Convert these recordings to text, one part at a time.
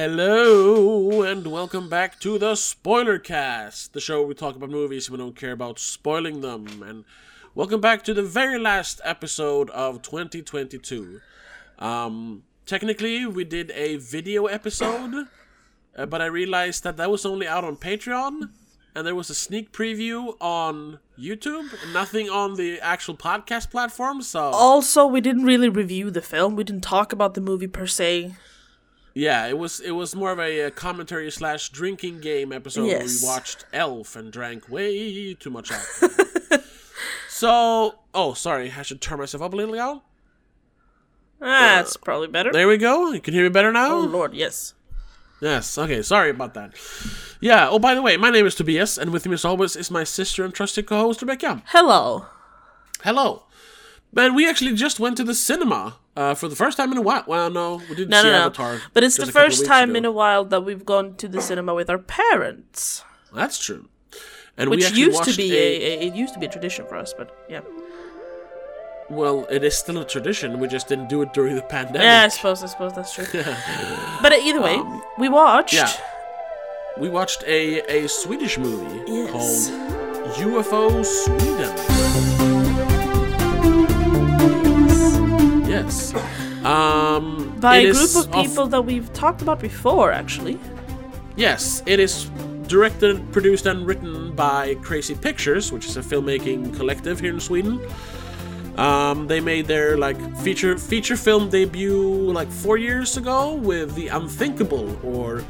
Hello and welcome back to the Spoiler Cast, the show where we talk about movies and we don't care about spoiling them. And welcome back to the very last episode of 2022. Um, technically, we did a video episode, uh, but I realized that that was only out on Patreon, and there was a sneak preview on YouTube, nothing on the actual podcast platform. So Also, we didn't really review the film. We didn't talk about the movie per se. Yeah, it was it was more of a, uh commentary slash drinking game episode where we watched Elf and drank way too much alcohol. so, oh, sorry, I should turn myself up a little now. That's probably better. There we go. You can hear me better now. oh lord, yes. Yes. Okay. Sorry about that. Yeah. Oh, by the way, my name is Tobias, and with me as always is my sister and trusted co-host Rebecca. Hello. Hello. Man, we actually just went to the cinema uh, for the first time in a while. Well, no, we didn't No, see no, no. Avatar. But it's the a couple of first time ago. in a while that we've gone to the cinema with our parents, That's true. And we which used to be a, a, it used to be a tradition for us. But yeah, Well, it is still a tradition. We just didn't do it during the pandemic. yeah, I suppose I suppose that's true. but either way, we watched. Um, yeah. We watched a, a Swedish movie Yes. called UFO Sweden. Yes. Um, By a group of people that we've talked about before, actually. Yes, it is directed, produced, and written by Crazy Pictures, which is a filmmaking collective here in Sweden. Um, they made their like feature feature film debut like four years ago with The Unthinkable or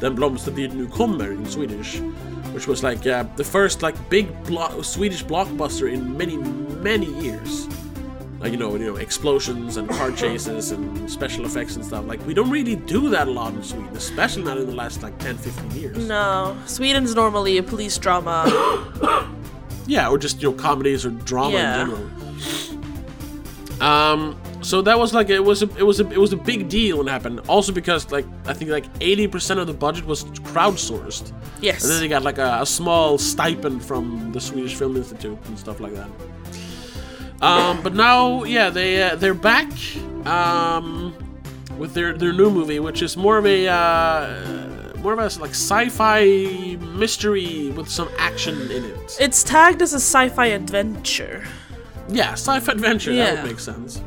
Den blomstertid nu kommer in Swedish, which was like uh, the first like big blo- Swedish blockbuster in many many years. Like you know, you know, explosions and car chases and special effects and stuff. Like we don't really do that a lot in Sweden, especially not in the last like 10, 15 years. No, Sweden's normally a police drama. Yeah, or just you know comedies or drama Yeah. in general. Um, so that was like it was a, it was a, it was a big deal when it happened. Also because like I think like eighty percent of the budget was crowdsourced, yes. and then they got like a, a small stipend from the Swedish Film Institute and stuff like that. Um, but now, yeah, they uh, they're back um, with their their new movie, which is more of a uh, more of a like sci-fi mystery with some action in it. It's tagged as a sci-fi adventure. Yeah, sci-fi adventure. That Yeah. would make sense.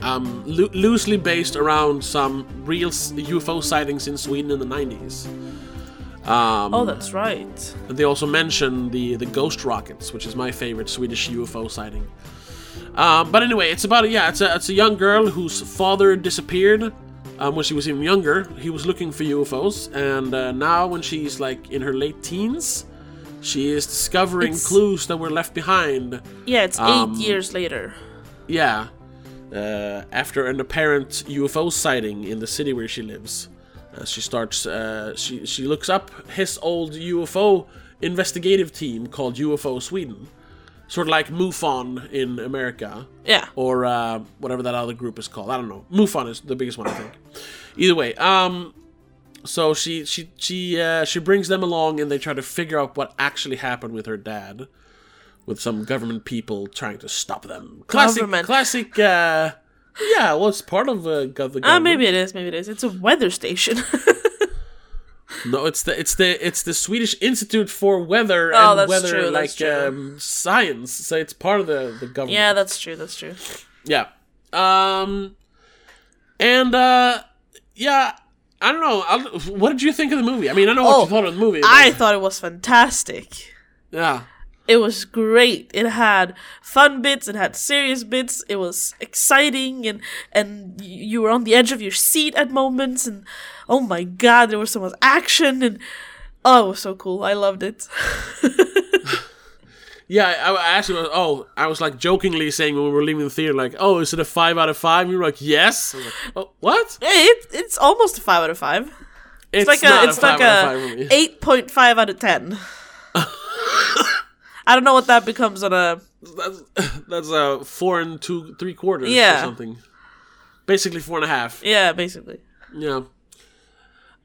Um, loo- loosely based around some real UFO sightings in Sweden in the '90s. Um, Oh, that's right. they also mention the the ghost rockets, which is my favorite Swedish UFO sighting. Um, but anyway, it's about yeah, it's a it's a young girl whose father disappeared um, when she was even younger. He was looking for UFOs, and uh, now when she's like in her late teens, she is discovering It's- clues that were left behind. Yeah, it's Um, eight years later. Yeah, uh, after an apparent UFO sighting in the city where she lives, uh, she starts. Uh, she she looks up his old UFO investigative team called UFO Sweden, sort of like MUFON in America, Yeah. or uh, whatever that other group is called. I don't know. MUFON is the biggest one, I think. Either way, um, so she she she uh, she brings them along, and they try to figure out what actually happened with her dad, with some government people trying to stop them. Classic, Government. classic. Uh, yeah, well, it's part of uh, the government. Ah, maybe it is. Maybe it is. It's a weather station. No, it's the it's the it's the Swedish Institute for Weather Oh, and Weather true, like. Um, science. So it's part of the the government. yeah, that's true. That's true. Yeah. Um. And uh, yeah. I don't know. I'll, what did you think of the movie? I mean, I know what Oh, you thought of the movie. I thought it was fantastic. yeah. It was great. It had fun bits. It had serious bits. It was exciting, and and you were on the edge of your seat at moments. And oh my god, there was so much action, and oh, it was so cool. I loved it. Yeah, I, I actually was. Oh, I was like jokingly saying when we were leaving the theater, like, "Oh, is it a five out of five? You were like, "Yes." Like, oh, what? it it's almost a five out of five. It's, It's like a it's five like out of five a eight point five out of ten. I don't know what that becomes on a That's, that's uh, four and two three quarters Yeah. or something. Basically four and a half. yeah, basically. Yeah.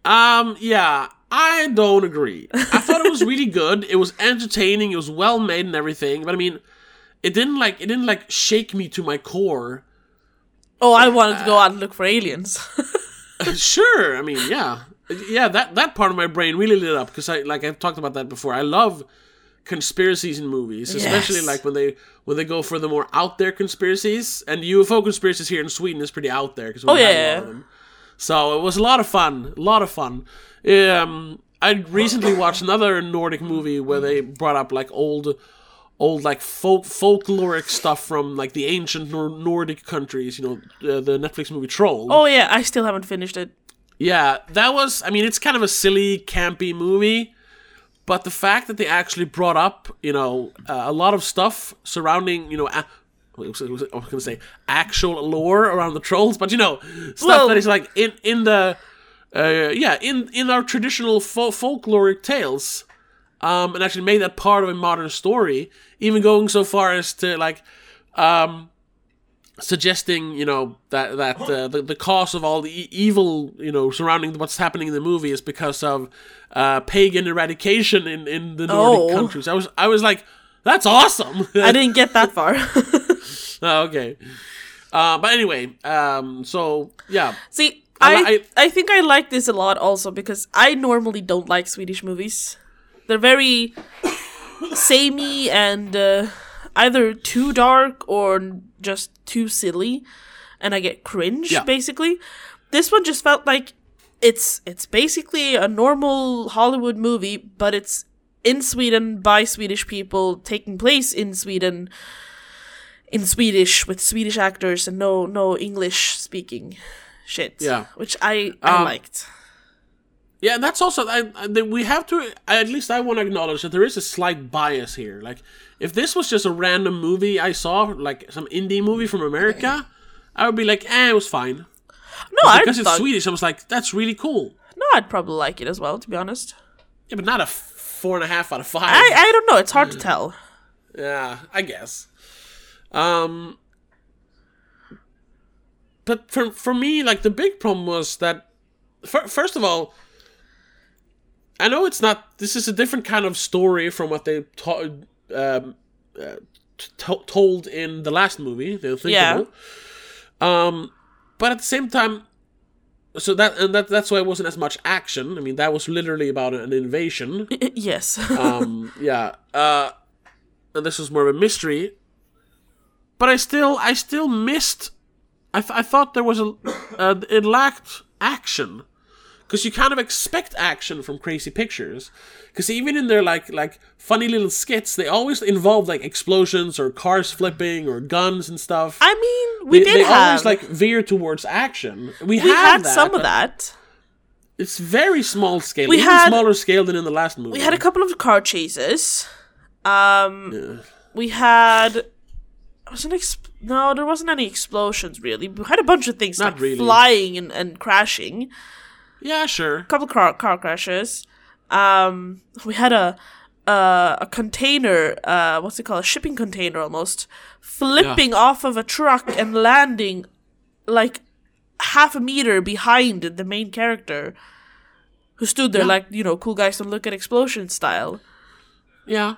Um, yeah, I don't agree. I thought it was really good. It was entertaining, it was well made and everything, but I mean it didn't like it didn't like shake me to my core. Oh, I wanted to go out and look for aliens. sure. I mean, yeah, yeah. That that part of my brain really lit up because I like I've talked about that before. I love conspiracies in movies, especially Yes. like when they when they go for the more out there conspiracies. And UFO conspiracies here in Sweden is pretty out there because we Oh, yeah. lot of them. So it was a lot of fun, a lot of fun. Um, I recently watched another Nordic movie where they brought up like old, old like folk folkloric stuff from like the ancient Nor- Nordic countries. You know, uh, the Netflix movie Troll. Oh yeah, I still haven't finished it. Yeah, that was. I mean, it's kind of a silly, campy movie, but the fact that they actually brought up, you know, uh, a lot of stuff surrounding, you know, a- I was, going to say actual lore around the trolls, but you know, stuff Well- that is like in in the, uh, yeah, in in our traditional fo- folkloric tales, um, and actually made that part of a modern story, even going so far as to like, um, suggesting you know that that uh, the the cause of all the e- evil you know surrounding what's happening in the movie is because of uh, pagan eradication in in the Nordic Oh. countries. I was I was like, that's awesome. I didn't get that far. oh, okay. Uh, but anyway, um, so yeah, See, I I, I think I like this a lot also because I normally don't like Swedish movies. They're very samey and uh, either too dark or just too silly, and I get cringe Yeah. basically. This one just felt like it's it's basically a normal Hollywood movie, but it's in Sweden by Swedish people, taking place in Sweden in Swedish with Swedish actors and no no English speaking shit. Yeah. which I I Um, liked. Yeah, that's also I, I, we have to. At least I want to acknowledge that there is a slight bias here. Like, if this was just a random movie I saw, like some indie movie from America, I would be like, eh, it was fine. No, I Because it's thought, Swedish, I was like, that's really cool. no, I'd probably like it as well. To be honest, Yeah, but not a four and a half out of five. I I don't know. It's hard to tell. Yeah, I guess. Um, but for for me, like the big problem was that, fir- first of all, I know it's not. This is a different kind of story from what they to- um, uh, t- told in the last movie, The Unthinkable. Um, but at the same time, so that and that that's why it wasn't as much action. I mean, that was literally about an invasion yes. um yeah uh and this was more of a mystery but i still i still missed i, th- I thought there was a uh, it lacked action because you kind of expect action from crazy pictures because even in their like like funny little skits they always involve like explosions or cars flipping or guns and stuff I mean, we they, did they have always like veer towards action we, we had that, some of that. it's very small scale We even had- smaller scale than in the last movie We had a couple of car chases. Um, we had. Was an ex- no, there wasn't any explosions really. We had a bunch of things Not like really. flying and, and crashing. Yeah sure A couple car car crashes. Um, we had a uh, a container, uh, what's it called, a shipping container almost, flipping off of a truck and landing like half a meter behind the main character, who stood there Yeah. like you know, cool guys don't look at explosion style. yeah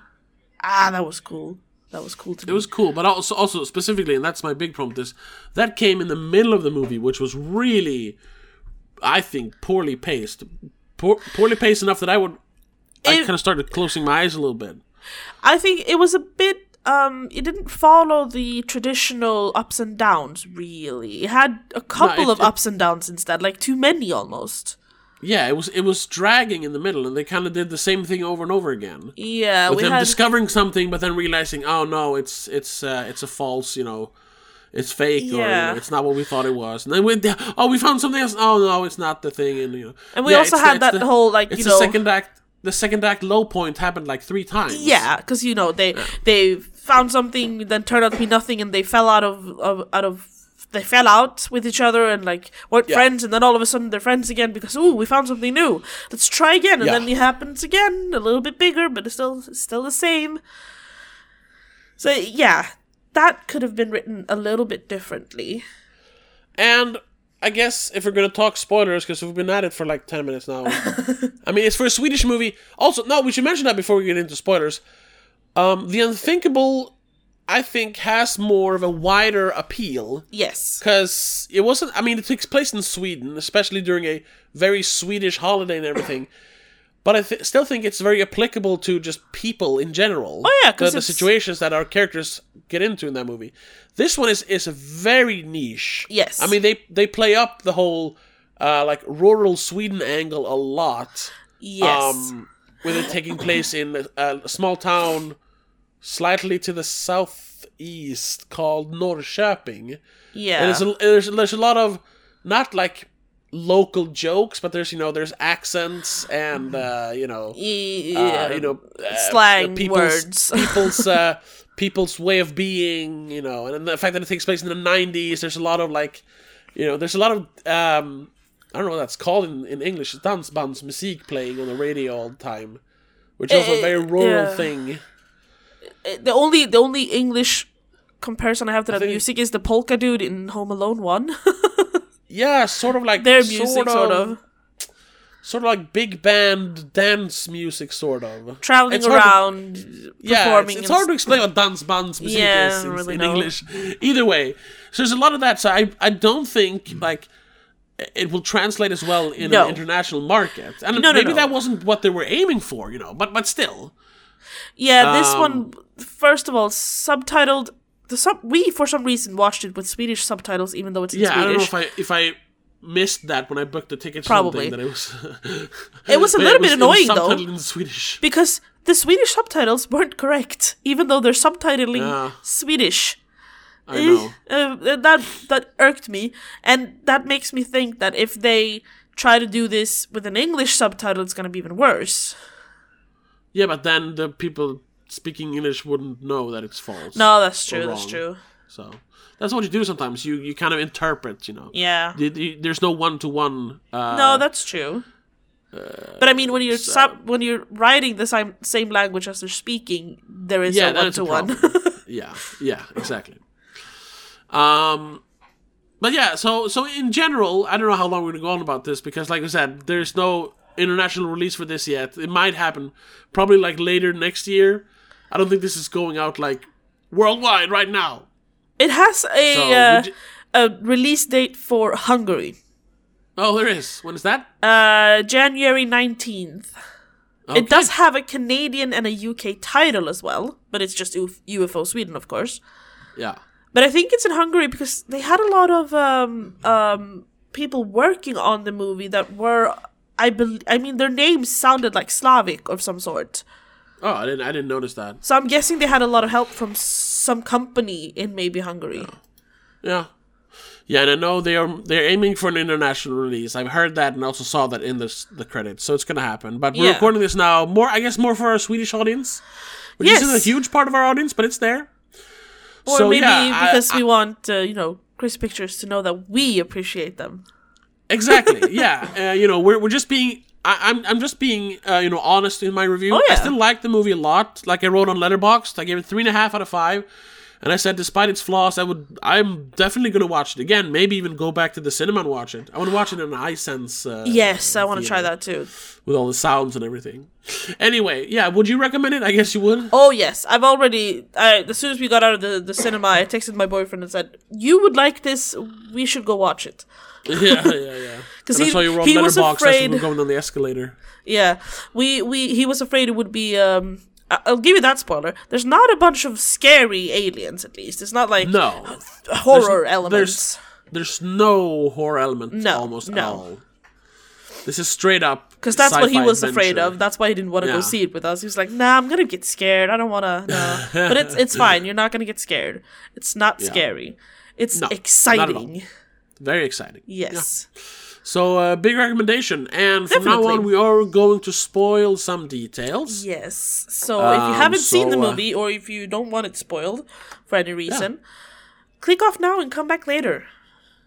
Ah, that was cool. That was cool to do. It me. was cool, but also also specifically, and that's my big problem. with This that came in the middle of the movie, which was really, I think, poorly paced. Poor, poorly paced enough that I would, I kind of started closing my eyes a little bit. I think it was a bit um it didn't follow the traditional ups and downs really. It had a couple it- of it- ups and downs instead, like too many almost. Yeah, it was it was dragging in the middle, and they kind of did the same thing over and over again. Yeah, With we them had discovering something, but then realizing, oh no, it's it's uh, it's a false, you know, it's fake, or you know, it's not what we thought it was. And then we, oh, we found something else. Oh no, it's not the thing, and you know. And we Yeah, also had that the- whole, like, it's you the know- second act. The second act low point happened like three times. yeah, because you know they they found something, then turned out to be nothing, and they fell out of, of out of they fell out with each other and like weren't Yeah. friends, and then all of a sudden they're friends again because oh we found something new. Let's try again, and Yeah. then it happens again, a little bit bigger, but it's still still the same. So yeah, that could have been written a little bit differently. And I guess if we're gonna talk spoilers, because we've been at it for like ten minutes now. I mean, it's for a Swedish movie. Also, no, we should mention that before we get into spoilers. Um, the Unthinkable. I think has more of a wider appeal Yes. because it wasn't. I mean, it takes place in Sweden, especially during a very Swedish holiday and everything. But I th- still think it's very applicable to just people in general. Oh, yeah, the, 'cause the it's- situations that our characters get into in that movie. This one is is very niche. Yes. I mean they they play up the whole uh, like rural Sweden angle a lot. Yes. Um, with it taking place in a, a small town slightly to the southeast called Norrköping. yeah. And there's a, there's there's a lot of not like local jokes, but there's you know there's accents and uh, you know yeah. uh, you know uh, Slang people's, words. people's uh, people's way of being, you know, and the fact that it takes place in the '90s. There's a lot of like, you know, there's a lot of um, I don't know what that's called in, in English. Dance dansbands music playing on the radio all the time, which is also a very Eh, rural yeah. thing. the only the only English comparison I have to that music is the polka dude in Home Alone one. Yeah, sort of like Their music, sort of, sort of like big band dance music, sort of traveling It's hard to- around, Yeah, performing. it's, it's hard to explain what dance bands music Yeah, is in, really in know. English. Either way, so there's a lot of that. So I I don't think like it will translate as well in No. an international market, and No, no, maybe no. that wasn't what they were aiming for, you know. But but still, Yeah, this Um, one first of all subtitled. We for some reason watched it with Swedish subtitles, even though it's in yeah, I don't know if I if I missed that when I booked the tickets. Probably. that it was. It was a little it bit annoying though, in Swedish. because the Swedish subtitles weren't correct, even though they're subtitling Yeah. Swedish. I know. Uh, that that irked me, and that makes me think that if they try to do this with an English subtitle, it's gonna be even worse. Yeah, but then the people speaking English wouldn't know that it's false. No, that's true. That's true. So that's what you do sometimes. You you kind of interpret, you know. Yeah. You- you- there's no one to one. No, that's true. but I mean, when you're so- sub- when you're writing the same same language as they're speaking, there is Yeah, a one to one. yeah, yeah, exactly. Um, but yeah, so so in general, I don't know how long we're gonna go on about this because, like I said, there's no international release for this yet. It might happen probably like later next year. I don't think this is going out like worldwide right now. It has a So, uh, a release date for Hungary, Oh, there is. When is that? uh, January nineteenth. Okay. It does have a Canadian and a UK title as well, but it's just UF- UFO Sweden, of course. Yeah. But I think it's in Hungary because they had a lot of um, um, people working on the movie that were, I bel I mean, their names sounded like Slavic of some sort. Oh, I didn't. I didn't notice that. So I'm guessing they had a lot of help from some company in maybe Hungary. Yeah. Yeah, and I know they are they're aiming for an international release. I've heard that and also saw that in the the credits, so it's gonna happen. But we're Yeah. recording this now more, I guess, more for our Swedish audience, which Yes. isn't a huge part of our audience, but it's there. Or So, maybe yeah, I- because I- we want, uh, you know, Crazy Pictures to know that we appreciate them. Exactly. yeah. Uh, you know, we're we're just being. I, I'm I'm just being uh, you know honest in my review. Oh, yeah. I still like the movie a lot. Like I wrote on Letterboxd, I gave it three and a half out of five. And I said, despite its flaws, I would. I'm definitely gonna watch it again. Maybe even go back to the cinema and watch it. I want to watch it in an iSense. Uh, Yes, I want to try that too. with all the sounds and everything. Anyway, yeah, would you recommend it? I guess you would. Oh yes, I've already. I, as soon as we got out of the, the cinema, I texted my boyfriend and said, "You would like this. We should go watch it." yeah, yeah, yeah. 'Cause And he- saw you were on he was afraid- were going on the escalator. Yeah, we we he was afraid it would be. Um, I'll give you that spoiler. There's not a bunch of scary aliens. At least it's not like No, horror There's- elements. there's no horror element. No, almost no. all. This is straight up Because that's what he was afraid of. That's why he didn't want to Yeah. go see it with us. He was like, "Nah, I'm gonna get scared. I don't want to." No, but it's it's fine. You're not gonna get scared. It's not Yeah. scary. It's No, not at all. exciting. Very exciting. Yes. So, uh, big recommendation. And from now on, we are going to spoil some details. Yes. So if you Um, haven't seen the uh, movie, or if you don't want it spoiled for any reason, click off now and come back later.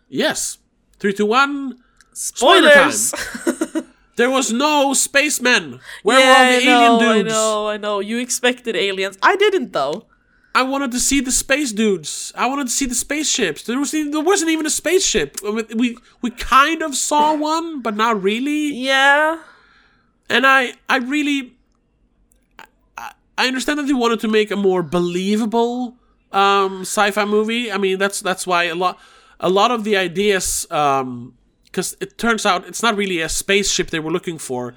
Yes. Three, two, one. Spoiler Spoilers. There was no spacemen. Where yeah, were all the I know, alien I know, I know. You expected aliens. I didn't though. I wanted to see the space dudes. I wanted to see the spaceships. There was there wasn't even a spaceship. We we kind of saw one, but not really. Yeah. And I I really I, I understand that they wanted to make a more believable um, sci-fi movie. I mean, that's that's why a lot a lot of the ideas because it turns out it's not really a spaceship they were looking for.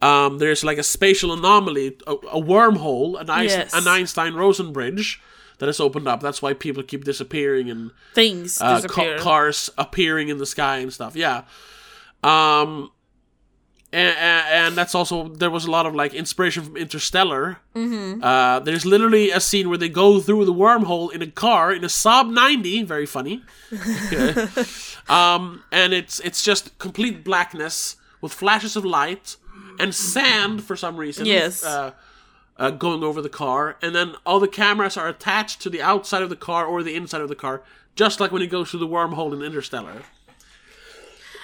Um, there's like a spatial anomaly, a, a wormhole, an, Yes. an Einstein-Rosen bridge that has opened up. That's why people keep disappearing and Things uh, disappear. ca- cars appearing in the sky and stuff. Yeah. Um, and, and that's also there was a lot of like inspiration from Interstellar. Mm-hmm. Uh, there's literally a scene where they go through the wormhole in a car in a Saab 90. Very funny. um, and it's it's just complete blackness with flashes of light and sand for some reason. Yes. Uh, uh, going over the car, and then all the cameras are attached to the outside of the car or the inside of the car, just like when it goes through the wormhole in Interstellar.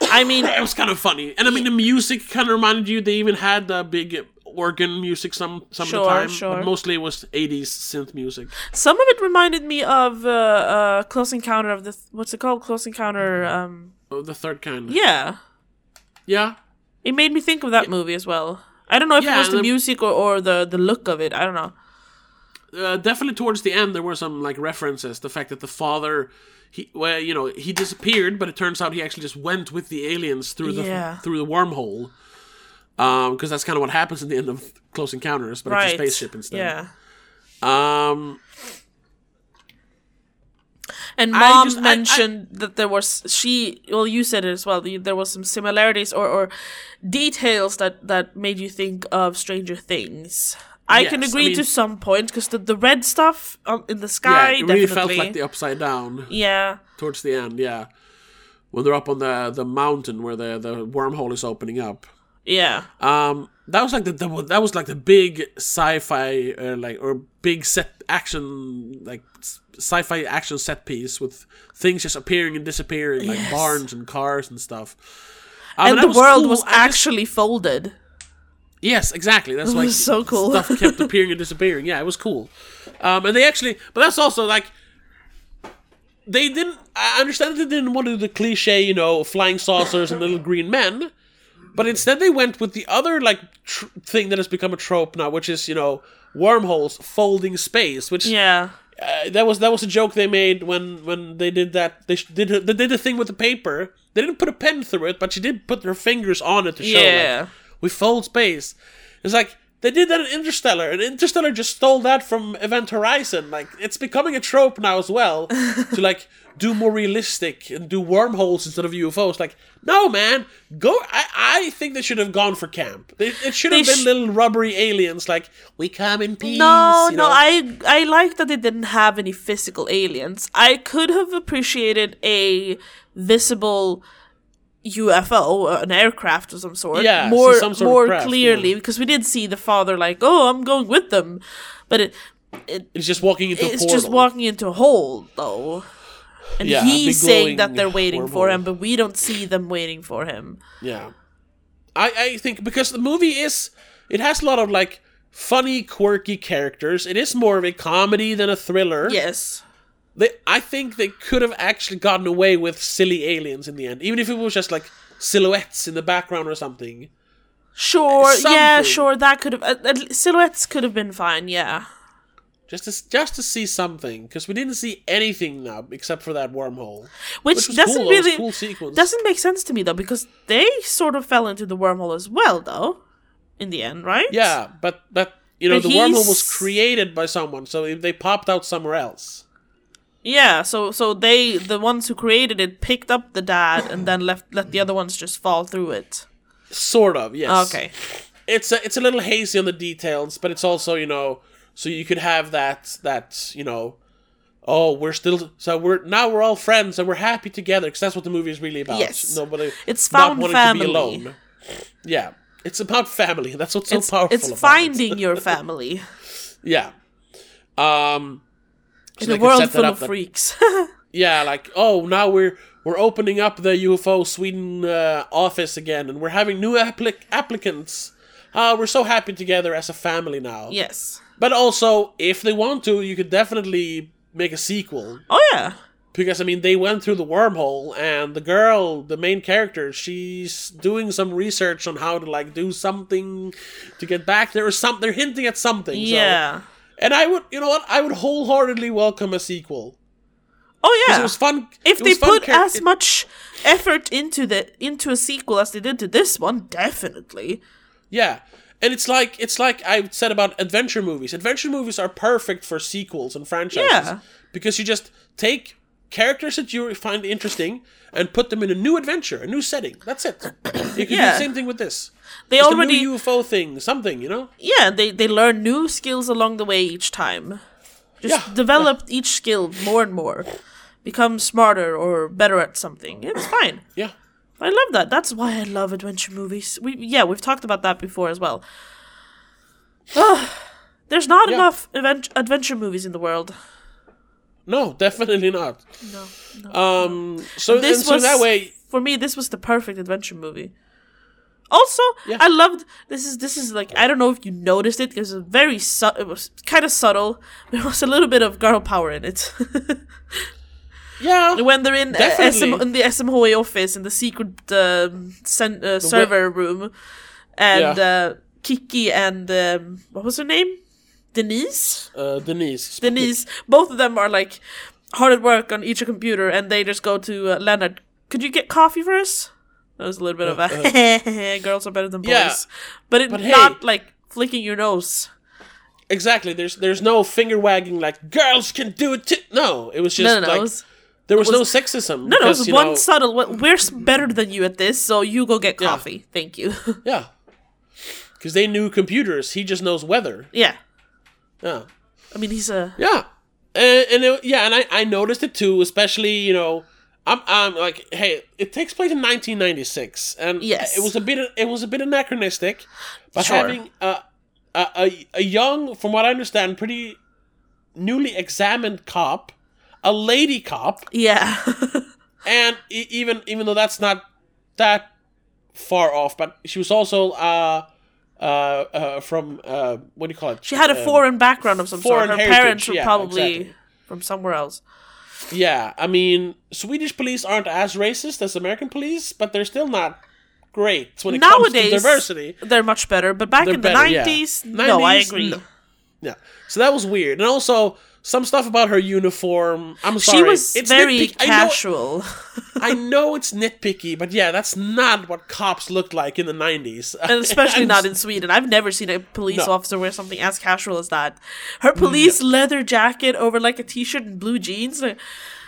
I mean, It was kind of funny, and I mean the music kind of reminded you. They even had the big organ music some some of the time, sure. but mostly it was '80s synth music. some of it reminded me of uh, uh, Close Encounter of the what's it called? Close Encounter. Um, Oh, the third kind. yeah, Yeah, it made me think of that movie as well. I don't know if Yeah, it was the the- music or, or the the look of it. I don't know. uh, definitely towards the end there were some like references. The fact that the father, he well, you know, he disappeared, but it turns out he actually just went with the aliens through the Yeah. through the wormhole. Um, because that's kind of what happens at the end of Close Encounters, but right. it's a spaceship instead. Yeah. Um, And mom just- I- I- mentioned that there was she. Well, you said it as well. There was some similarities or, or details that that made you think of Stranger Things. I can Yes, I agree mean- to some point because the, the red stuff in the yeah, sky it really definitely. felt like the upside down. yeah, towards the end, yeah. When they're up on the the mountain where the the wormhole is opening up. Yeah, Um, that was like the, the that was like the big sci-fi uh, like or big set action like sci-fi action set piece with things just appearing and disappearing like Yes. barns and cars and stuff. Um, and that the world cool. was I just- actually folded. Yes, exactly. That's why was so cool. stuff kept appearing and disappearing. Yeah, it was cool. Um, and they actually, but that's also like they didn't. I understand that they didn't want to do the cliche, you know, flying saucers and little green men, but instead they went with the other like tr- thing that has become a trope now, which is you know wormholes folding space, which Yeah, uh, that was that was a joke they made when when they did that. They sh- did they did the thing with the paper. They didn't put a pen through it, but she did put her fingers on it to show Yeah. like we fold space. It's like they did that in Interstellar, and Interstellar just stole that from Event Horizon. Like it's becoming a trope now as well to like do more realistic and do wormholes instead of UFOs. Like no, man, go. I I think they should have gone for camp. They, it should have been sh- little rubbery aliens. Like we come in peace. no, you no. I I like that they didn't have any physical aliens. I could have appreciated a visible UFO, an aircraft of some sort, Yeah, more some sort more craft, clearly yeah. because we did see the father like, oh, I'm going with them, but it, it It's just walking into a it's just walking into a hole though. And Yeah, he's saying that they're waiting for him, but we don't see them waiting for him. Yeah. I, I think because the movie is it has a lot of like funny, quirky characters. It is more of a comedy than a thriller. Yes. They, I think they could have actually gotten away with silly aliens in the end, even if it was just like silhouettes in the background or something. Sure, yeah, sure, that could have uh, silhouettes could have been fine, yeah. Just to just to see something, because we didn't see anything now except for that wormhole, Which, which doesn't cool. Really cool sequence. doesn't make sense to me though because they sort of fell into the wormhole as well though in the end, right? Yeah, but but you know But the wormhole was created by someone, so they popped out somewhere else. Yeah, so so they the ones who created it picked up the dad and then left let the other ones just fall through it. Sort of, yes. Okay. it's a, it's a little hazy on the details, but it's also you know so you could have that that you know oh we're still so we're now we're all friends and we're happy together because that's what the movie is really about. Yes. nobody It's not found wanting family. to be alone. Yeah, it's about family. That's what's so It's, powerful. it's finding It. your family Yeah. Um. so in a world full of that- freaks. Yeah, like oh now we're we're opening up the UFO Sweden uh, office again, and we're having new applic- applicants. Uh, we're so happy together as a family now. yes. But also, if they want to, you could definitely make a sequel. Oh yeah. Because, I mean, they went through the wormhole, and the girl, the main character, she's doing some research on how to, like, do something to get back there, or some, they're hinting at something. Yeah. So And I would, you know what? I would wholeheartedly welcome a sequel. Oh yeah. It was fun. if they fun put char- as much effort into the into a sequel as they did to this one, definitely. Yeah. And it's like it's like I said about adventure movies. Adventure movies are perfect for sequels and franchises Yeah. because you just take characters that you find interesting and put them in a new adventure, a new setting. That's it. You can do the same thing with this. They Just already a UFO thing, something, you know? yeah they they learn new skills along the way each time. Just Yeah, develop each skill more and more, become smarter or better at something. It's fine. Yeah. I love that. That's why I love adventure movies. We yeah, we've talked about that before as well. Ugh, there's not Yeah. enough event- adventure movies in the world. No, definitely not. No, no. Um so, this and so that way for me. This was the perfect adventure movie. Also, Yeah. I loved this. Is this is like I don't know if you noticed it because it was very su- it was kind of subtle. There was a little bit of girl power in it. Yeah. when they're in uh, SM, in the SMHI office in the secret um, sen- uh, server room, and Yeah. uh, Kiki and um, what was her name? Denise. Uh, Denise. Denise. Both of them are like hard at work on each computer, and they just go to uh, Leonard. Could you get coffee for us? That was a little bit of a girls are better than boys, Yeah. but it But hey- not like flicking your nose. Exactly. There's there's no finger wagging like girls can do it too. No, it was just No, no, no. like was, there was, was- no sexism. no, no. It was one know, subtle. We're better than you at this, so you go get Yeah. coffee. Thank you. Yeah. Because they knew computers. He just knows weather. yeah. Yeah. I mean, he's a Yeah. And, and it, yeah, and I, I noticed it too, especially, you know, I'm, I'm like, hey, it takes place in 1996, and Yes. it was a bit it was a bit anachronistic, but Sure. having a a a young, from what I understand, pretty newly examined cop, a lady cop, yeah. and e- even even though that's not that far off, but she was also uh uh, uh from uh what do you call it? she had a Um, foreign background of some sort. foreign Her heritage, parents were yeah, probably exactly. from somewhere else. Yeah, I mean, Swedish police aren't as racist as American police, but they're still not great when it Nowadays, comes to diversity. they're much better. But back in better, the yeah. nineties, no, I agree. no. Yeah, so that was weird, and also some stuff about her uniform. I'm sorry, She was it's very nitpick- I know, casual. I know it's nitpicky, but yeah, that's not what cops looked like in the '90s, and especially not in Sweden. I've never seen a police No. officer wear something as casual as that. Her police leather jacket over like a t-shirt and blue jeans.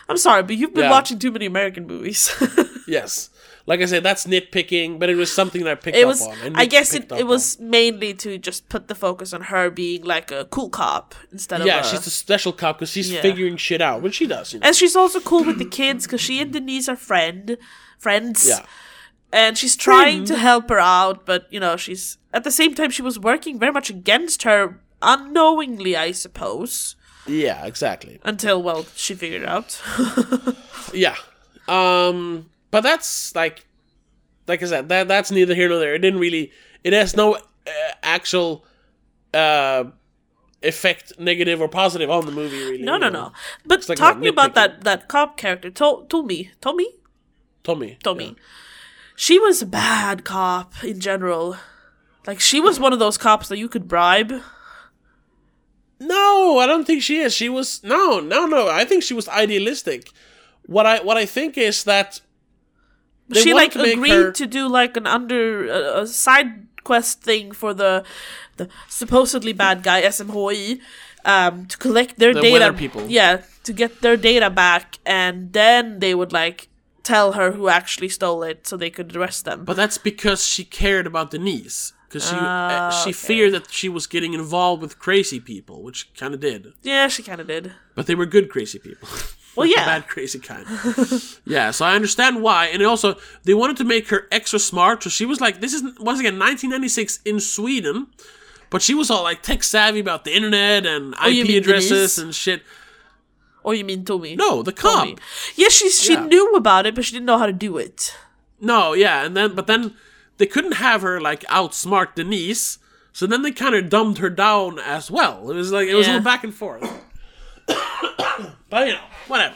I'm sorry, but you've been Yeah. watching too many American movies. Yes, like I said, that's nitpicking, but it was something that I picked it up was. on. I guess it, picked up it on. was mainly to just put the focus on her being like a cool cop instead Yeah, of. yeah, she's a special cop because she's Yeah. figuring shit out, which she does. You know? and she's also cool with the kids because she and Denise are friend friends. Yeah. and she's trying to help her out, but you know, she's at the same time she was working very much against her unknowingly, I suppose. Yeah, exactly. Until well, she figured it out. Yeah. Um but that's like like I said, that that's neither here nor there. It didn't really it has no uh, actual uh effect negative or positive on the movie really. no, no, know. no. But like talking about that that cop character, to- Tommy, Tommy, Tommy. Tommy, she was a bad cop in general. Like she was one of those cops that you could bribe. No, I don't think she is. She was no, no, no. I think she was idealistic. What I what I think is that they she like to agreed her- to do like an under uh, a side quest thing for the the supposedly bad guy SMHI um to collect their The data people. yeah to get their data back and then they would like tell her who actually stole it so they could arrest them But that's because she cared about Denise. Because she uh, she okay. feared that she was getting involved with crazy people, which kind of did. yeah she kind of did But they were good crazy people. well yeah bad crazy kind. yeah, so I understand why, and also they wanted to make her extra smart. So she was like, "This is once again 1996 in Sweden," but she was all like tech savvy about the internet and Oh, IP addresses Denise? and shit. or you mean Tommy No, the cop. Tommy. yeah she she Yeah. knew about it but she didn't know how to do it No, yeah, and then but then they couldn't have her like outsmart Denise, so then they kind of dumbed her down as well. It was like it was a Yeah. little back and forth. but you know, whatever.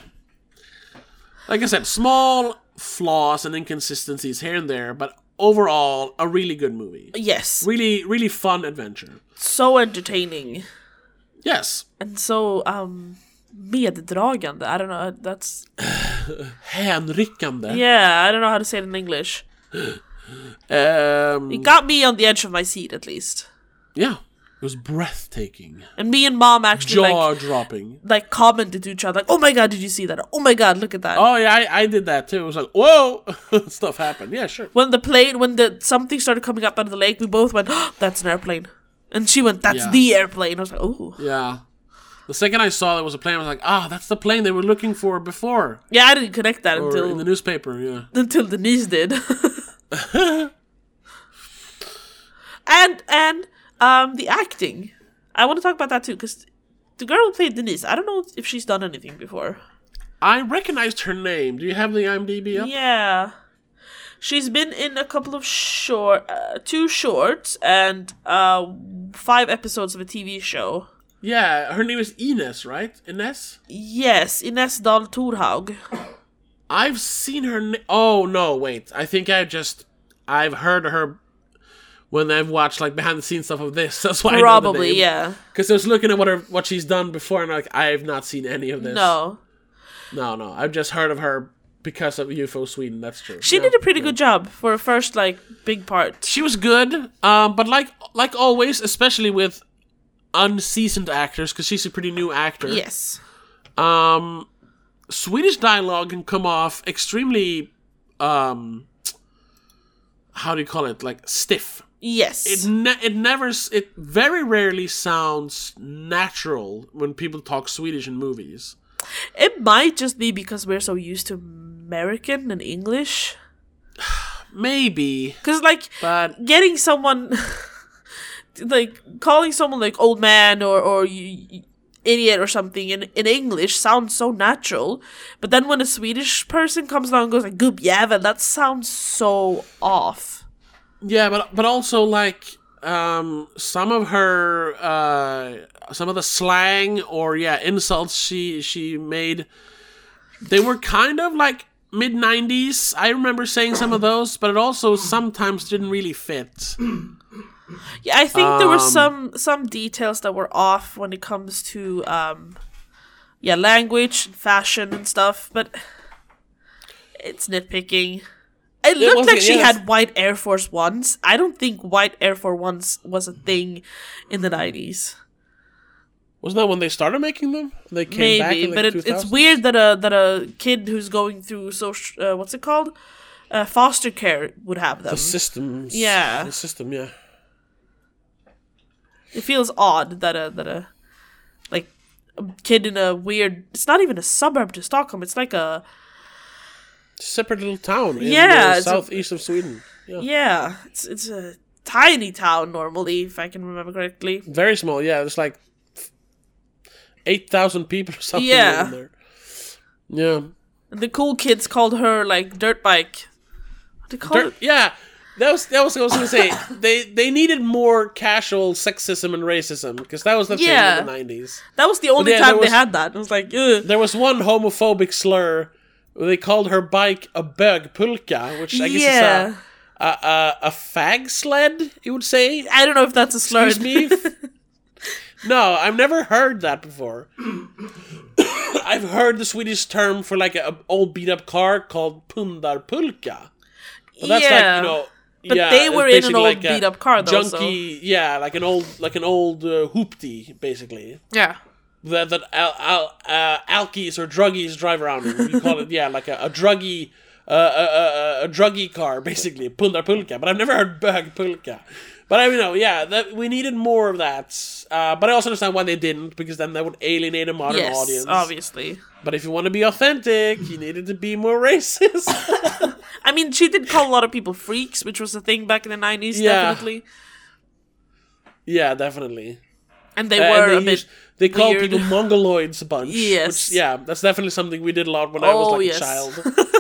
Like I said, small flaws and inconsistencies here and there, but overall a really good movie. yes Really, really fun adventure. so entertaining Yes. and so um meddragande. I don't know. That's Hänryckande. yeah. I don't know how to say it in English. Um, It got me on the edge of my seat at least. yeah. It was breathtaking. And me and mom actually like Jaw dropping. like commented to each other like, "Oh my god, did you see that? Oh my god, look at that." Oh yeah, I, I did that too. It was like, whoa, stuff happened. Yeah, sure. When the plane, when the something started coming up out of the lake, we both went, oh, "That's an airplane," and she went, "That's Yeah. the airplane." I was like, "Oh, Yeah. The second I saw there was a plane, I was like, ah, that's the plane they were looking for before. yeah." I didn't connect that Or until in the newspaper, yeah. until Denise did. and and um the acting, I want to talk about that too because the girl who played Denise, I don't know if she's done anything before. I recognized her name. Do you have the IMDb up? Yeah. She's been in a couple of short, uh, two shorts and uh, five episodes of a TV show. Yeah, her name is Inez, right? Inez? Yes, Inez Dahl Torhaug. I've seen her. Na- oh no, wait. I think I just I've heard her when I've watched like behind the scenes stuff of this. That's why Probably, yeah. Because I was looking at what her what she's done before, and like I've not seen any of this. No, no, no. I've just heard of her because of UFO Sweden. That's true. she Yeah, did a pretty yeah. good job for a first like big part. She was good, um, but like like always, especially with unseasoned actors, because she's a pretty new actor. Yes. Um, Swedish dialogue can come off extremely, um, how do you call it? Like stiff. Yes. It ne- it never it very rarely sounds natural when people talk Swedish in movies. It might just be because we're so used to American and English. Maybe, Because, like, but getting someone, like, calling someone, like, old man or, or you, you- idiot or something in, in English sounds so natural. But then when a Swedish person comes along and goes, like, gubbjävel, that sounds so off. Yeah, but but also like um some of her uh some of the slang or yeah insults she she made they were kind of like mid 90s i remember saying some of those but it also sometimes didn't really fit Yeah, I think there were Um, some some details that were off when it comes to um yeah, language and fashion and stuff, but it's nitpicking. It looked was- like she yes. had white Air Force Ones. I don't think white Air Force Ones was a thing in the nineties. wasn't that when they started making them they came back Maybe, like, but it, it's weird that a that a kid who's going through social uh, what's it called uh, foster care would have them. the systems Yeah. the system yeah It feels odd that a that a like a kid in a weird. It's not even a suburb to Stockholm. It's like a separate little town in Yeah, the it's southeast of sweden yeah. yeah. It's it's a tiny town normally, if I can remember correctly. very small yeah there's like 8000 people or something Yeah. in there yeah And the cool kids called her like dirt bike. What do they call Dirt, it? yeah, that was that was what I was gonna say. they they needed more casual sexism and racism because that was the Yeah. thing in the nineties. That was the only yeah, time there they had that. It was like, Ugh. There was one homophobic slur. They called her bike a bög pulka, which I guess Yeah. is a, a a a fag sled. You would say. I don't know if that's a slur. Excuse me. no, I've never heard that before. I've heard the Swedish term for like an old beat up car called pundarpulka. Well, that's yeah. like you know. But yeah, they were in an old like beat-up car, though, so- Junky, yeah, like an old, like an old uh, hoopty, basically. yeah. That that al, al, uh, alkies or druggies drive around in. We call it, yeah, like a, a druggy, uh, a, a, a druggy car, basically, pundarpulka. But I've never heard bög pulka. But I mean, no, yeah, that we needed more of that. Uh, but I also understand why they didn't, because then that would alienate a modern Yes, audience. obviously. But if you want to be authentic, you needed to be more racist. I mean, she did call a lot of people freaks, which was a thing back in the nineties, Yeah. definitely. yeah, definitely. And they Uh, were and they a bit. They call weird. people mongoloids a bunch. Yes. Which, yeah, that's definitely something we did a lot when I was Oh, like yes. a child.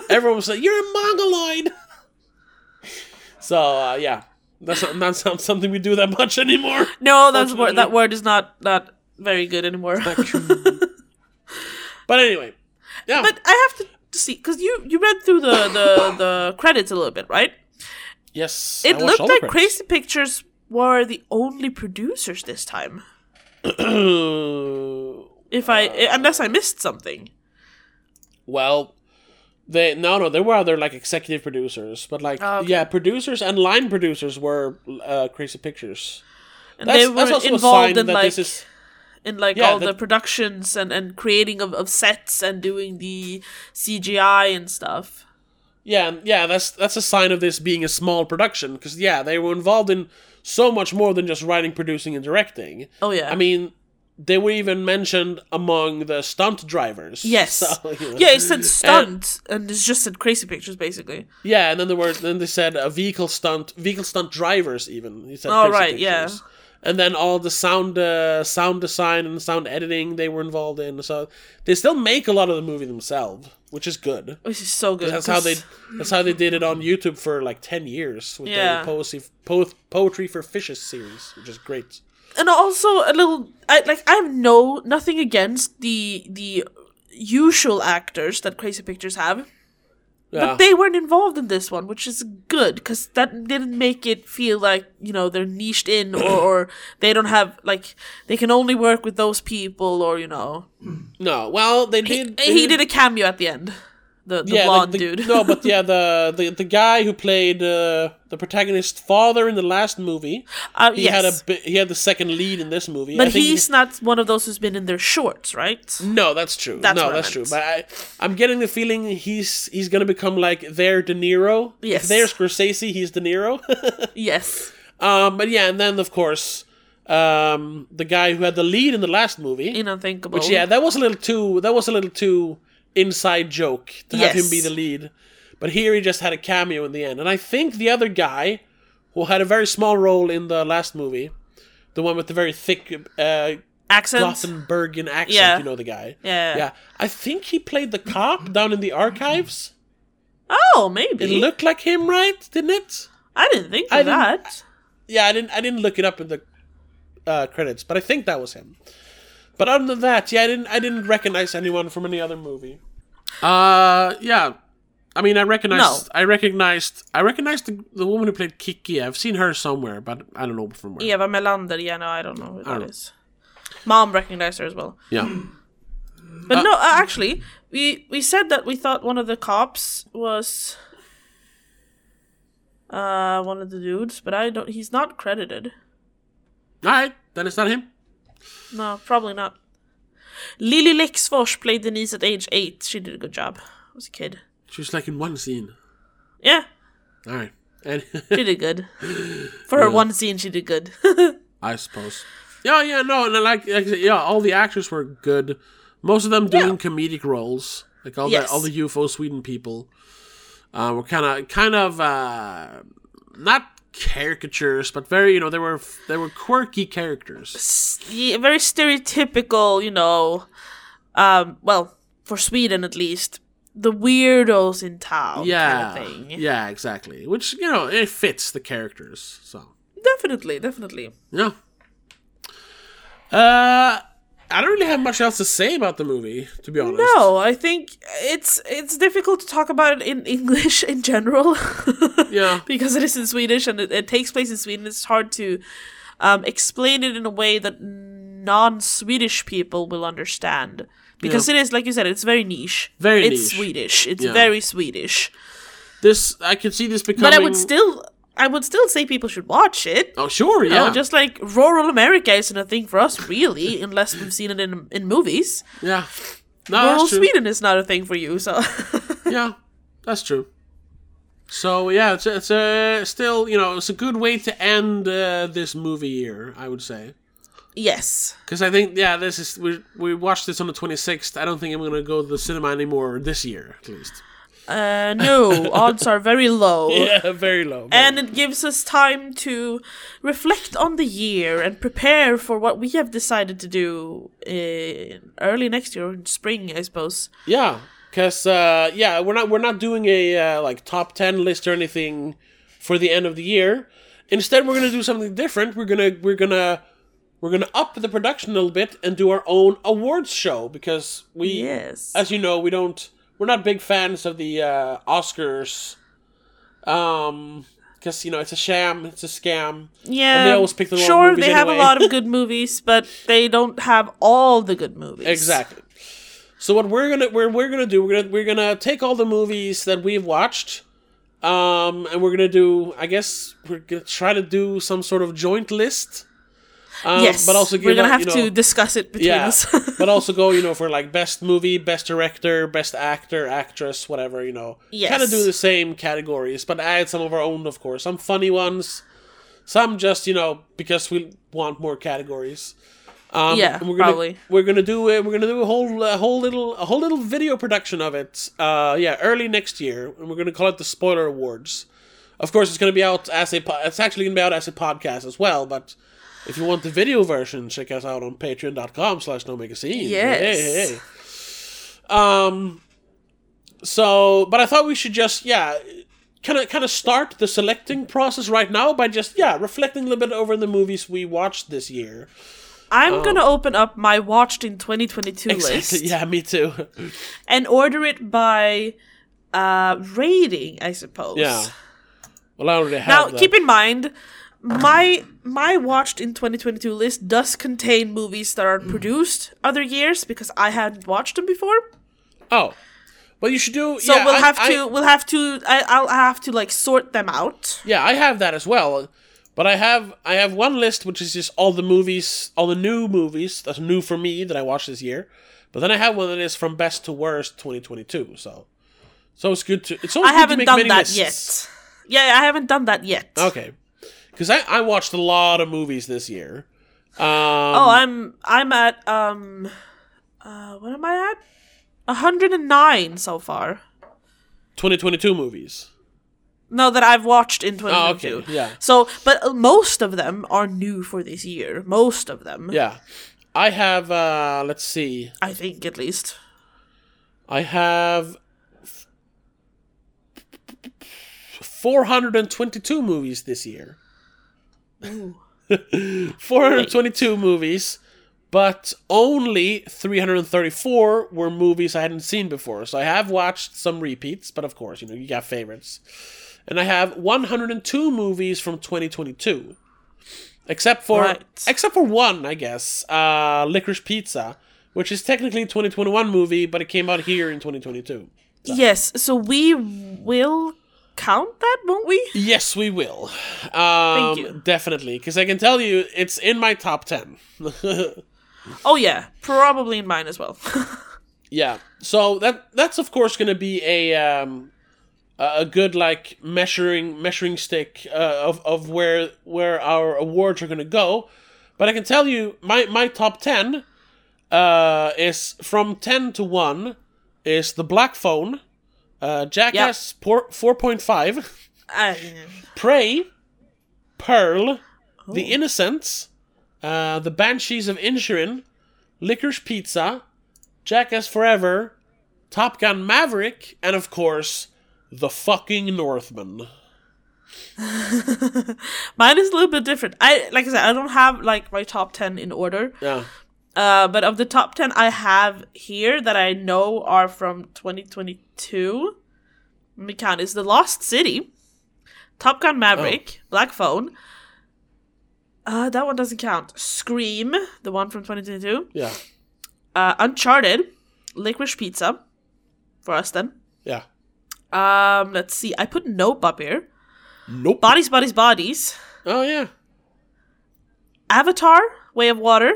Everyone was like, "You're a mongoloid." so uh, yeah, that's not, not something we do that much anymore. No, that's word. That word is not not very good anymore. But anyway, yeah, but I have to see because you you read through the the the credits a little bit, right? yes, It looked like. Crazy Pictures were the only producers this time. If I unless I missed something. well, they no no there were other like executive producers, but like Oh, okay. yeah, producers and line producers were uh, Crazy Pictures. And That's, they were involved in like is in like Yeah, all the productions and, and creating of, of sets and doing the CGI and stuff. yeah yeah that's that's a sign of this being a small production because yeah they were involved in so much more than just writing, producing, and directing. Oh yeah. I mean, they were even mentioned among the stunt drivers. yes. So, you know. Yeah, it said stunt and it's just said crazy pictures basically. Yeah, and then there were then they said uh, vehicle stunt vehicle stunt drivers even. He said Oh, right, yeah. And then all the sound uh, sound design and sound editing they were involved in. So they still make a lot of the movie themselves, which is good. Which is so good. That's how they 'cause- that's how they did it on YouTube for like ten years with Yeah. the poesy, po- poetry for fishes series, which is great. and also a little I like I have no nothing against the the usual actors that Crazy Pictures have. Yeah. But they weren't involved in this one, which is good because that didn't make it feel like you know they're niched in or, or they don't have like they can only work with those people or you know no, well they he, did. he did a cameo at the end, the the yeah, blonde the, dude. no, but yeah, the the, the guy who played uh, the protagonist's father in the last movie, uh, he yes. had a he had the second lead in this movie. but I think he's not one of those who's been in their shorts, right? No, that's true. That's no, that's true. But I, I'm getting the feeling he's he's gonna become like their De Niro. Yes. If there's Scorsese, he's De Niro. Yes, um, but yeah, and then of course, um, the guy who had the lead in the last movie, in Unthinkable. which yeah, that was a little too that was a little too inside joke to have him be the lead. But here he just had a cameo in the end, and I think the other guy who had a very small role in the last movie, the one with the very thick uh, accent. Gothenburgian accent, Yeah. you know the guy. Yeah. Yeah. I think he played the cop down in the archives. Oh, maybe. It looked like him, right? Didn't it? I didn't think of I didn't- that. Yeah, I didn't I didn't look it up in the uh, credits, but I think that was him. But other than that, yeah, I didn't I didn't recognize anyone from any other movie. Uh yeah. I mean I recognized no. I recognized I recognized the, the woman who played Kiki. I've seen her somewhere, but I don't know from where. Eva Melander. Yeah, no, I don't know who that don't is. Mom recognized her as well. Yeah. But no, uh, actually, we we said that we thought one of the cops was uh one of the dudes, but I don't. He's not credited. Alright, then it's not him. No, probably not. Lily Lexfors played Denise at age eight. She did a good job. I was a kid. She was like in one scene. Yeah, Alright. And she did good. For her one scene, she did good. I suppose. Yeah, yeah, no, and like, like yeah, all the actors were good. Most of them doing comedic roles, like all Yes. the all the UFO Sweden people, uh, were kind of kind of uh, not caricatures, but very you know they were they were quirky characters. yeah, very stereotypical, you know. Um, well, for Sweden at least, the weirdos in town Yeah, kind of thing. yeah, exactly. Which you know it fits the characters. So Definitely, definitely. yeah. Uh, I don't really have much else to say about the movie, to be honest. No, I think it's it's difficult to talk about it in English in general. Yeah. because it is in Swedish and it, it takes place in Sweden. It's hard to um, explain it in a way that non-Swedish people will understand. Because it is, like you said, it's very niche. Very it's niche. Swedish. It's Yeah. very Swedish. This I can see this becoming. But I would still, I would still say people should watch it. Oh sure, You yeah. know, just like rural America isn't a thing for us, really, unless we've seen it in in movies. Yeah. No, rural. Sweden is not a thing for you, so Yeah, that's true. So yeah, it's it's a still you know it's a good way to end uh, this movie year, I would say. yes. Because I think yeah, this is we we watched this on the twenty sixth. I don't think I'm gonna go to the cinema anymore this year, at least. Uh, no, odds are very low. Yeah, very low. very And it gives us time to reflect on the year and prepare for what we have decided to do in early next year, in spring, I suppose. Yeah, because uh, yeah, we're not we're not doing a uh, like top ten list or anything for the end of the year. Instead, we're gonna do something different. We're gonna we're gonna we're gonna up the production a little bit and do our own awards show because we, Yes. as you know, we don't we're not big fans of the uh, Oscars. Um, because you know it's a sham, it's a scam. Yeah, they always pick the wrong movies. sure they have anyway. a lot of good movies, but they don't have all the good movies. Exactly. So what we're gonna we're, we're gonna do we're gonna we're gonna take all the movies that we've watched, um, and we're gonna do I guess we're gonna try to do some sort of joint list. Um, yes, but also give we're gonna have you know, to discuss it between yeah, us. but also go you know for like best movie, best director, best actor, actress, whatever you know. Yes. Kind of do the same categories, but add some of our own, of course. Some funny ones, some just you know because we want more categories. Um, Yeah, we're gonna, probably. We're gonna do it. We're gonna do a whole, a whole little, a whole little video production of it. Uh, yeah, early next year, and we're gonna call it the Spoiler Awards. Of course, it's gonna be out as a. po- It's actually gonna be out as a podcast as well. But if you want the video version, check us out on Patreon.com/slash Don't Make a Scene. Yes. Hey, hey, hey. Um. So, but I thought we should just yeah, kind of kind of start the selecting process right now by just yeah reflecting a little bit over the movies we watched this year. I'm gonna open up my watched in 2022 Oh. Exactly. list Yeah, me too. and order it by uh rating, I suppose. Yeah. Well, I already have Now, that. keep in mind, my my watched in 2022 list does contain movies that are mm. produced other years because I hadn't watched them before. oh, well, you should do. So yeah, we'll I- have I- to we'll have to I, I'll have to like sort them out. yeah, I have that as well. But I have I have one list which is just all the movies, all the new movies that's new for me that I watched this year. But then I have one that is from best to worst 2022. So, so it's good to. It's always I good haven't done that lists. yet. Yeah, I haven't done that yet. Okay, because I I watched a lot of movies this year. Um, Oh, I'm I'm at um uh what am I at? 109 so far. 2022 movies. No, that I've watched in Oh, 2022. okay, yeah. So, but uh, most of them are new for this year. Most of them, Yeah. I have uh let's see. I think at least. I have 422 movies this year. 422 movies, but only 334 were movies I hadn't seen before. So I have watched some repeats, but of course, you know, you got favorites. And I have 102 movies from 2022. Except for Right. except for one, I guess. Uh Licorice Pizza, which is technically a 2021 movie, but it came out here in 2022. Yes, so we will count that, won't we? Yes, we will. Um, you. Definitely, because I can tell you it's in my top 10. Oh yeah, probably in mine as well. yeah. So that that's of course going to be a um, a good like measuring measuring stick uh, of of where where our awards are going to go. But I can tell you my my top 10 uh, is from 10 to 1 is The Black Phone, uh, Jackass por- 4.5, Uh, Prey, Pearl, The Innocents, uh, The Banshees of Inisherin, Licorice Pizza, Jackass Forever, Top Gun Maverick, and of course, The Fucking Northman. mine is a little bit different. I like I said, I don't have like my top ten in order. Yeah. Uh, but of the top 10 I have here that I know are from 2022, let me count, is The Lost City, Top Gun Maverick, Black Phone, uh, that one doesn't count, Scream, the one from 2022, Yeah. uh, Uncharted, Licorice Pizza, for us then. Yeah. Um, let's see, I put Nope up here, Nope. Bodies, Bodies, Bodies, Oh, yeah. Avatar, Way of Water,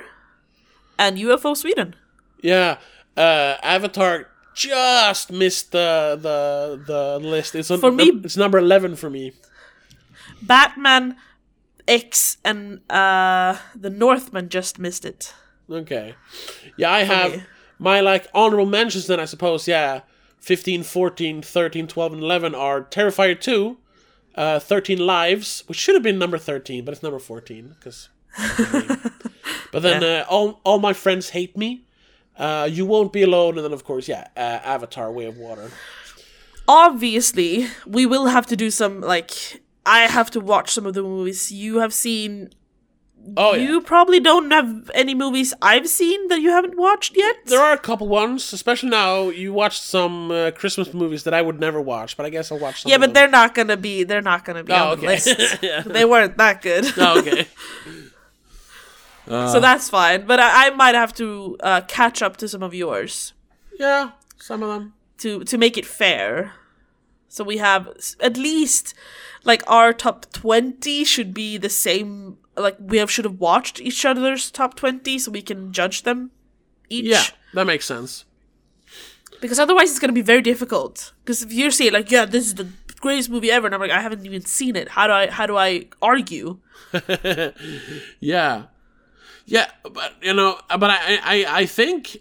and UFO Sweden. Yeah. Uh, Avatar just missed the the the list. It's on, For me- it's number 11 for me. Batman X and uh the Northman just missed it. Okay. Yeah, I have me. my like honorable mentions then I suppose, yeah. 15, 14, 13, 12 and 11 are Terrifier 2, uh 13 Lives, which should have been number 13, but it's number 14 cuz But then uh, all all my friends hate me. Uh You Won't Be Alone and then of course, yeah, uh, Avatar Way of Water. Obviously, we will have to do some like I have to watch some of the movies you have seen Oh, yeah. you probably don't have any movies I've seen that you haven't watched yet. There are a couple ones, especially now. You watched some uh, Christmas movies that I would never watch, but I guess I'll watch some. yeah, but they're not gonna be. They're not gonna be Oh, on the okay. list. Yeah. They weren't that good. Oh, okay. so that's fine. But I, I might have to uh, catch up to some of yours Yeah, some of them. to to make it fair. So we have at least like our top twenty should be the same. Like we have should have watched each other's top twenty, so we can judge them each. Yeah, that makes sense. Because otherwise, it's gonna be very difficult. Because if you're saying like, yeah, this is the greatest movie ever, and I'm like, I haven't even seen it. How do I how do I argue? Yeah, yeah, but you know, but I, I, I think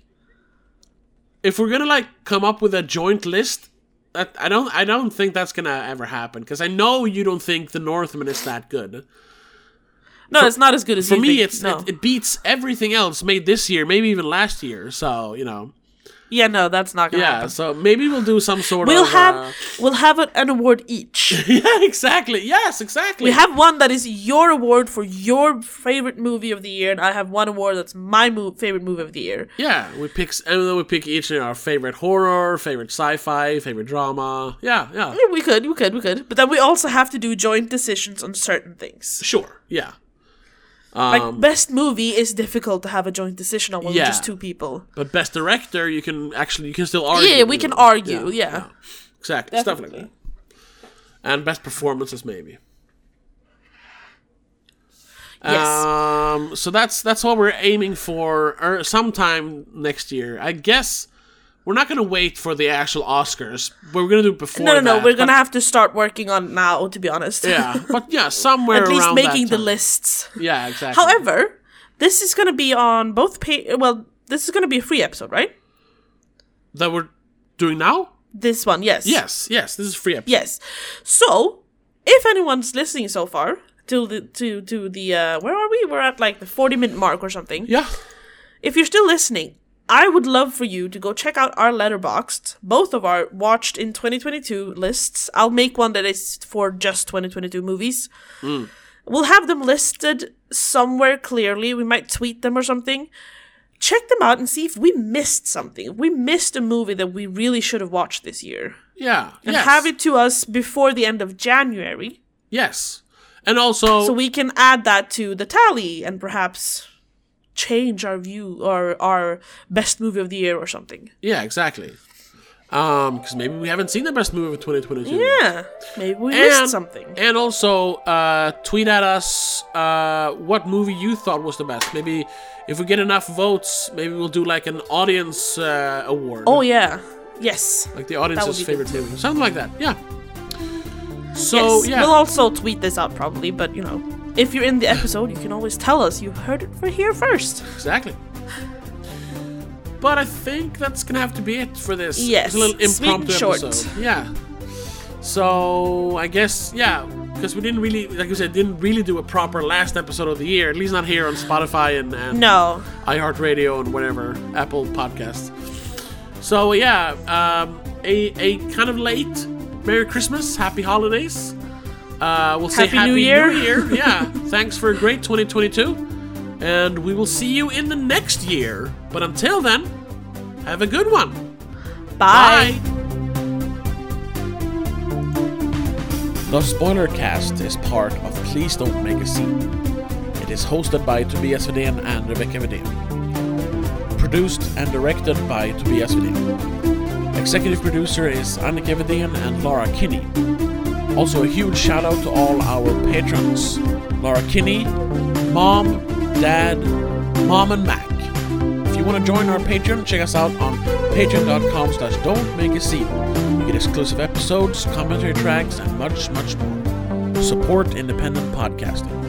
if we're gonna like come up with a joint list, that I don't, I don't think that's gonna ever happen because I know you don't think the Northman is that good. No, it's not as good as For you me, think. it's no. it, it beats everything else made this year, maybe even last year. So you know, yeah, no, that's not gonna yeah. happen. So maybe we'll do some sort We'll of. have uh, we'll have an, an award each. yeah, exactly. Yes, exactly. We have one that is your award for your favorite movie of the year, and I have one award that's my mo- favorite movie of the year. Yeah, we pick, and then we pick each our favorite horror, favorite sci-fi, favorite drama. Yeah, yeah, Yeah, we could, we could, we could. But then we also have to do joint decisions on certain things. sure. Yeah, Like best movie is difficult to have a joint decision on when Yeah. just two people. but best director, you can actually you can still argue. Yeah, we can argue, yeah. exactly stuff like Definitely. that. And best performances, maybe. Yes. Um, so that's that's what we're aiming for, or sometime next year. I guess we're not gonna wait for the actual Oscars. But we're gonna do it before. no, no, no. We're gonna have to start working on it now. To be honest. Yeah, but yeah, somewhere At least making that the lists. Yeah, exactly. However, this is gonna be on both pay. Well, this is gonna be a free episode, right? that we're doing now. This one, yes. Yes, yes, this is free episode. Yes. So, if anyone's listening so far to the to to the uh where are we? We're at like the 40 minute mark or something. Yeah, If you're still listening, I would love for you to go check out our Letterboxd, both of our watched in 2022 lists. I'll make one that is for just 2022 movies. Hmm. We'll have them listed somewhere clearly. We might tweet them or something. Check them out and see if we missed something. If we missed a movie that we really should have watched this year. yeah, And yes, have it to us before the end of January. yes, and also So we can add that to the tally and perhaps change our view or our best movie of the year or something. yeah, exactly. Um, because maybe we haven't seen the best movie of 2022. Yeah, maybe we And, missed something. and also uh, tweet at us uh, what movie you thought was the best. Maybe if we get enough votes, maybe we'll do like an audience uh, award. Oh yeah, yes. like the audience's favorite good movie, something like that. Yeah. So yes. yeah, We'll also tweet this out probably, but you know, if you're in the episode, you can always tell us you heard it for here first. Exactly. But I think that's gonna have to be it for this. Yes, It's a little impromptu short. episode. Yeah. So I guess yeah, because we didn't really, like you said, didn't really do a proper last episode of the year. At least not here on Spotify and, and No, iHeartRadio and whatever Apple Podcasts. So yeah, um, a a kind of late Merry Christmas, Happy Holidays. Uh, we'll say Happy Happy New Year. Year. Yeah, thanks for a great 2022, and we will see you in the next year. But until then, have a good one. bye. The Spoiler Cast is part of Please Don't Make a Scene. It is hosted by Tobias Vedén and Rebecca Vedén. Produced and directed by Tobias Vedén. Executive producer is Annika Vedén and Laura Kinney. Also a huge shout out to all our patrons. Laura Kinney, Mom, Dad, Mom and Mac. If you want to join our Patreon, check us out on patreon.com slash don't make a scene. You get exclusive episodes, commentary tracks, and much, much more. Support independent podcasting.